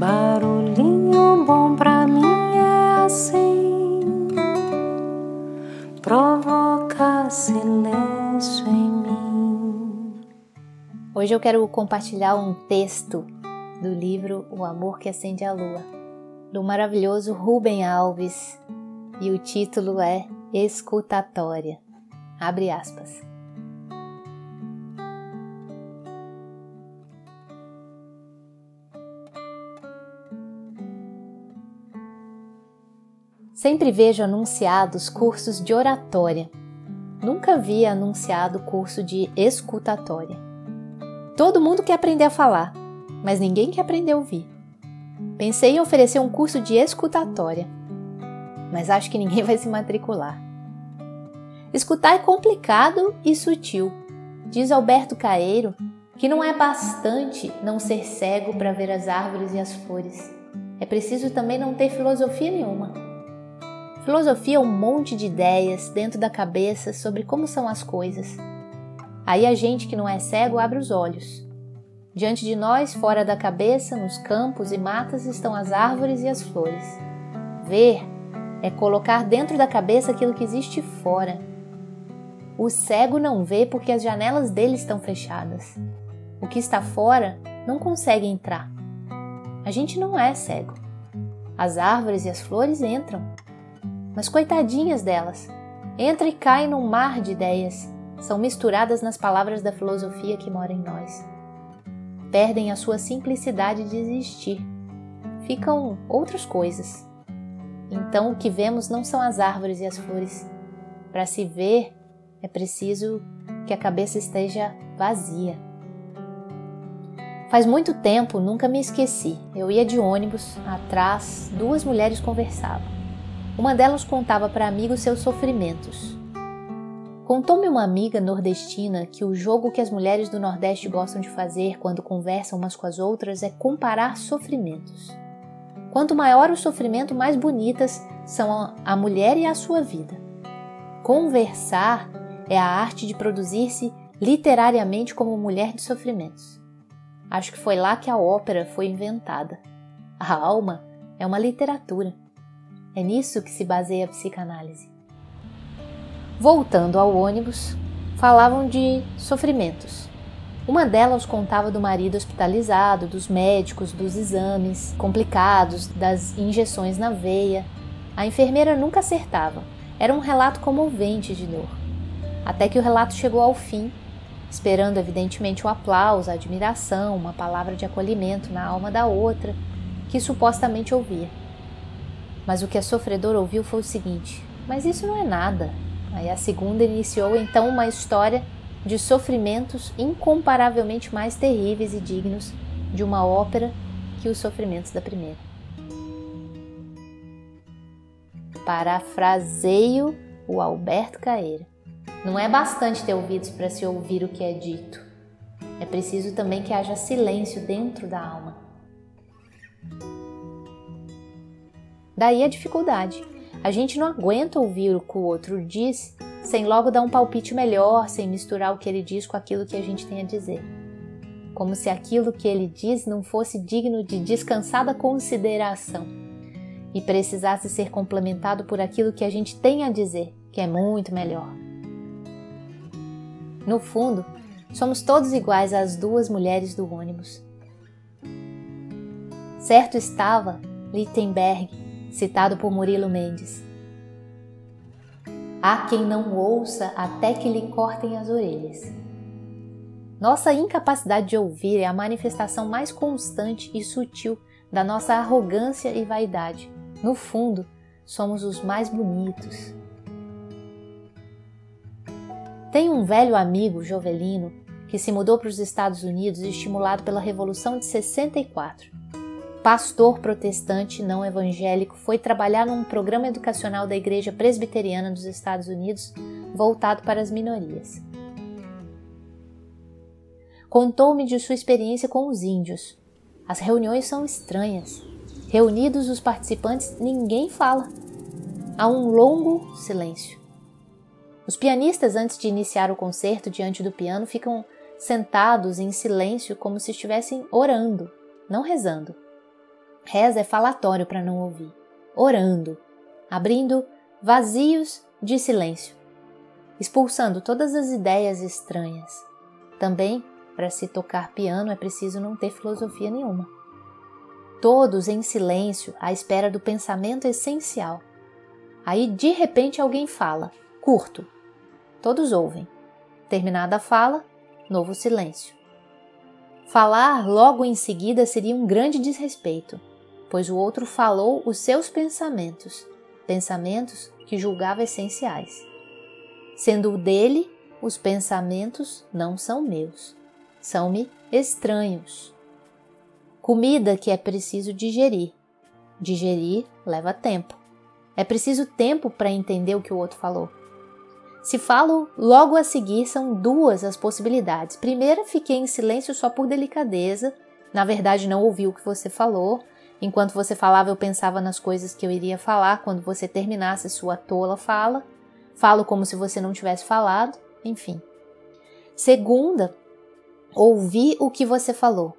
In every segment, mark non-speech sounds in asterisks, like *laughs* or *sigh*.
Barulhinho bom pra mim é assim, provoca silêncio em mim. Hoje eu quero compartilhar um texto do livro O Amor que Acende a Lua, do maravilhoso Rubem Alves, e o título é Escutatória. Abre aspas. Sempre vejo anunciados cursos de oratória. Nunca vi anunciado curso de escutatória. Todo mundo quer aprender a falar, mas ninguém quer aprender a ouvir. Pensei em oferecer um curso de escutatória, mas acho que ninguém *laughs* vai se matricular. Escutar é complicado e sutil. Diz Alberto Caeiro que não é bastante não ser cego para ver as árvores e as flores. É preciso também não ter filosofia nenhuma. Filosofia é um monte de ideias dentro da cabeça sobre como são as coisas. Aí a gente que não é cego abre os olhos. Diante de nós, fora da cabeça, nos campos e matas, estão as árvores e as flores. Ver é colocar dentro da cabeça aquilo que existe fora. O cego não vê porque as janelas dele estão fechadas. O que está fora não consegue entrar. A gente não é cego. As árvores e as flores entram, mas coitadinhas delas, entra e cai num mar de ideias, são misturadas nas palavras da filosofia que mora em nós. Perdem a sua simplicidade de existir. Ficam outras coisas. Então o que vemos não são as árvores e as flores. Para se ver, é preciso que a cabeça esteja vazia. Faz muito tempo, nunca me esqueci. Eu ia de ônibus, atrás, duas mulheres conversavam. Uma delas contava para amigos seus sofrimentos. Contou-me uma amiga nordestina que o jogo que as mulheres do Nordeste gostam de fazer quando conversam umas com as outras é comparar sofrimentos. Quanto maior o sofrimento, mais bonitas são a mulher e a sua vida. Conversar é a arte de produzir-se literariamente como mulher de sofrimentos. Acho que foi lá que a ópera foi inventada. A alma é uma literatura. É nisso que se baseia a psicanálise. Voltando ao ônibus, falavam de sofrimentos. Uma delas contava do marido hospitalizado, dos médicos, dos exames complicados, das injeções na veia. A enfermeira nunca acertava. Era um relato comovente de dor. Até que o relato chegou ao fim, esperando evidentemente o aplauso, a admiração, uma palavra de acolhimento na alma da outra, que supostamente ouvia. Mas o que a sofredora ouviu foi o seguinte: Mas isso não é nada. Aí a segunda iniciou então uma história de sofrimentos incomparavelmente mais terríveis e dignos de uma ópera que os sofrimentos da primeira. Parafraseio o Alberto Caeira. Não é bastante ter ouvidos para se ouvir o que é dito. É preciso também que haja silêncio dentro da alma Daí a dificuldade. A gente não aguenta ouvir o que o outro diz sem logo dar um palpite melhor, sem misturar o que ele diz com aquilo que a gente tem a dizer. Como se aquilo que ele diz não fosse digno de descansada consideração e precisasse ser complementado por aquilo que a gente tem a dizer, que é muito melhor. No fundo, somos todos iguais às duas mulheres do ônibus. Certo estava Littenberg citado por Murilo Mendes. Há quem não ouça até que lhe cortem as orelhas. Nossa incapacidade de ouvir é a manifestação mais constante e sutil da nossa arrogância e vaidade. No fundo, somos os mais bonitos. Tenho um velho amigo, Jovelino, que se mudou para os Estados Unidos estimulado pela Revolução de 64 pastor protestante não evangélico, foi trabalhar num programa educacional da Igreja Presbiteriana dos Estados Unidos voltado para as minorias. Contou-me de sua experiência com os índios. As reuniões são estranhas. Reunidos os participantes, ninguém fala. Há um longo silêncio. Os pianistas, antes de iniciar o concerto diante do piano, ficam sentados em silêncio como se estivessem orando, não rezando. Reza é falatório para não ouvir. Orando, abrindo vazios de silêncio, expulsando todas as ideias estranhas. Também, para se tocar piano é preciso não ter filosofia nenhuma. Todos em silêncio, à espera do pensamento essencial. Aí, de repente, alguém fala, curto. Todos ouvem. Terminada a fala, novo silêncio. Falar logo em seguida seria um grande desrespeito, pois o outro falou os seus pensamentos, pensamentos que julgava essenciais. Sendo o dele, os pensamentos não são meus, são-me estranhos. Comida que é preciso digerir. Digerir leva tempo. É preciso tempo para entender o que o outro falou. Se falo logo a seguir, são duas as possibilidades. Primeira, fiquei em silêncio só por delicadeza, na verdade não ouvi o que você falou. Enquanto você falava, eu pensava nas coisas que eu iria falar quando você terminasse sua tola fala. Falo como se você não tivesse falado, enfim. Segunda, ouvi o que você falou.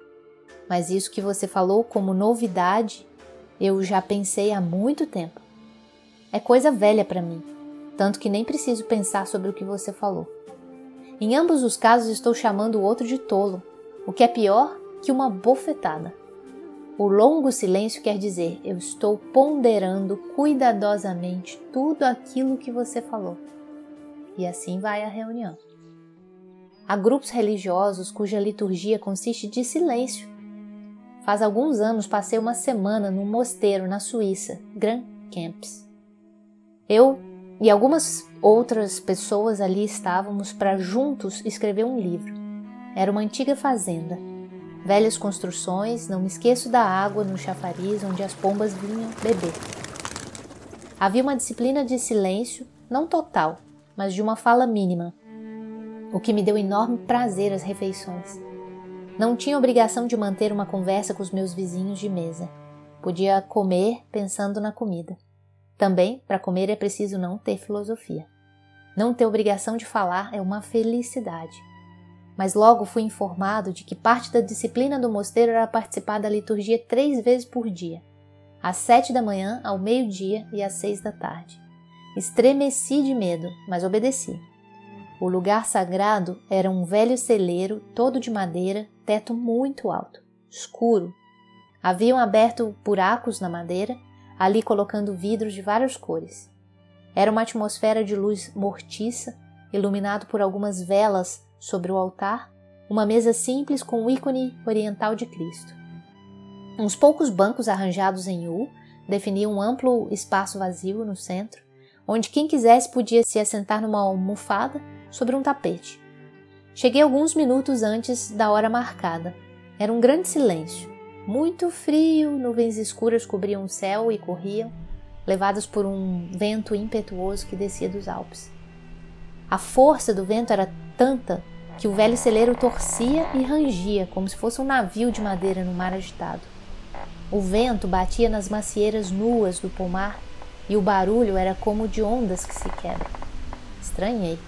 Mas isso que você falou como novidade, eu já pensei há muito tempo. É coisa velha para mim tanto que nem preciso pensar sobre o que você falou. Em ambos os casos, estou chamando o outro de tolo, o que é pior que uma bofetada. O longo silêncio quer dizer: eu estou ponderando cuidadosamente tudo aquilo que você falou. E assim vai a reunião. Há grupos religiosos cuja liturgia consiste de silêncio. Faz alguns anos passei uma semana num mosteiro na Suíça, Grand Camps. Eu e algumas outras pessoas ali estávamos para juntos escrever um livro. Era uma antiga fazenda. Velhas construções, não me esqueço da água no chafariz onde as pombas vinham beber. Havia uma disciplina de silêncio, não total, mas de uma fala mínima, o que me deu enorme prazer às refeições. Não tinha obrigação de manter uma conversa com os meus vizinhos de mesa. Podia comer pensando na comida. Também, para comer é preciso não ter filosofia. Não ter obrigação de falar é uma felicidade. Mas logo fui informado de que parte da disciplina do mosteiro era participar da liturgia três vezes por dia, às sete da manhã, ao meio-dia e às seis da tarde. Estremeci de medo, mas obedeci. O lugar sagrado era um velho celeiro, todo de madeira, teto muito alto, escuro. Haviam aberto buracos na madeira ali colocando vidros de várias cores. Era uma atmosfera de luz mortiça, iluminado por algumas velas sobre o altar, uma mesa simples com o ícone oriental de Cristo. Uns poucos bancos arranjados em U definiam um amplo espaço vazio no centro, onde quem quisesse podia se assentar numa almofada sobre um tapete. Cheguei alguns minutos antes da hora marcada. Era um grande silêncio. Muito frio, nuvens escuras cobriam o céu e corriam, levadas por um vento impetuoso que descia dos Alpes. A força do vento era tanta que o velho celeiro torcia e rangia como se fosse um navio de madeira no mar agitado. O vento batia nas macieiras nuas do pomar e o barulho era como de ondas que se quebram. Estranhei.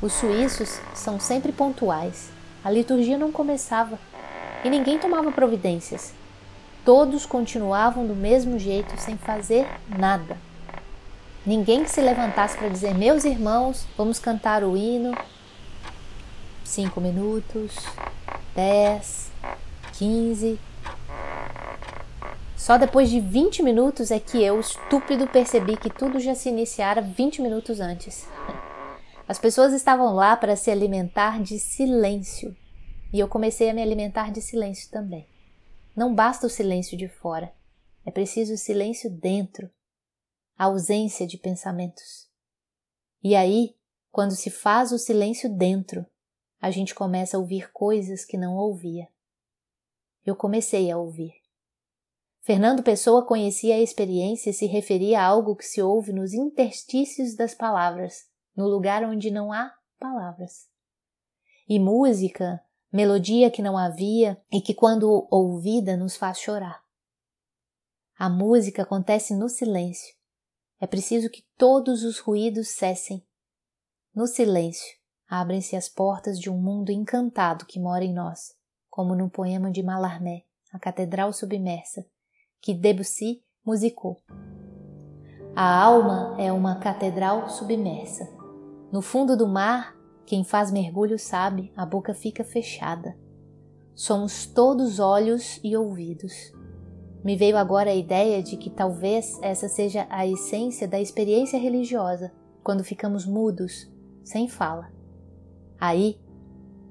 Os suíços são sempre pontuais. A liturgia não começava e ninguém tomava providências. Todos continuavam do mesmo jeito, sem fazer nada. Ninguém que se levantasse para dizer: Meus irmãos, vamos cantar o hino. Cinco minutos, dez, quinze. Só depois de 20 minutos é que eu, estúpido, percebi que tudo já se iniciara 20 minutos antes. As pessoas estavam lá para se alimentar de silêncio. E eu comecei a me alimentar de silêncio também. Não basta o silêncio de fora, é preciso o silêncio dentro, a ausência de pensamentos. E aí, quando se faz o silêncio dentro, a gente começa a ouvir coisas que não ouvia. Eu comecei a ouvir. Fernando Pessoa conhecia a experiência e se referia a algo que se ouve nos interstícios das palavras, no lugar onde não há palavras. E música melodia que não havia e que, quando ouvida, nos faz chorar. A música acontece no silêncio. É preciso que todos os ruídos cessem. No silêncio, abrem-se as portas de um mundo encantado que mora em nós, como no poema de Mallarmé, A Catedral Submersa, que Debussy musicou. A alma é uma catedral submersa. No fundo do mar, quem faz mergulho sabe, a boca fica fechada. Somos todos olhos e ouvidos. Me veio agora a ideia de que talvez essa seja a essência da experiência religiosa, quando ficamos mudos, sem fala. Aí,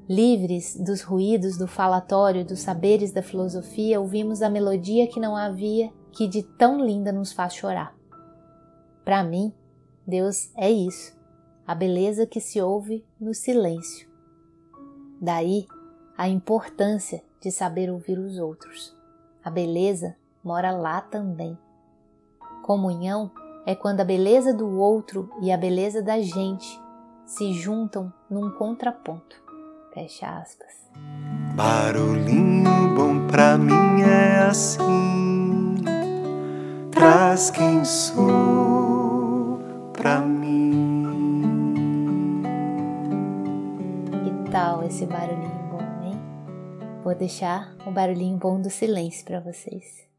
livres dos ruídos do falatório, dos saberes da filosofia, ouvimos a melodia que não havia, que de tão linda nos faz chorar. Para mim, Deus é isso, a beleza que se ouve no silêncio. Daí a importância de saber ouvir os outros. A beleza mora lá também. Comunhão é quando a beleza do outro e a beleza da gente se juntam num contraponto. Fecha aspas. Barulhinho bom pra mim é assim, traz quem sou pra mim. Que tal esse barulhinho bom, hein? Vou deixar o barulhinho bom do silêncio para vocês.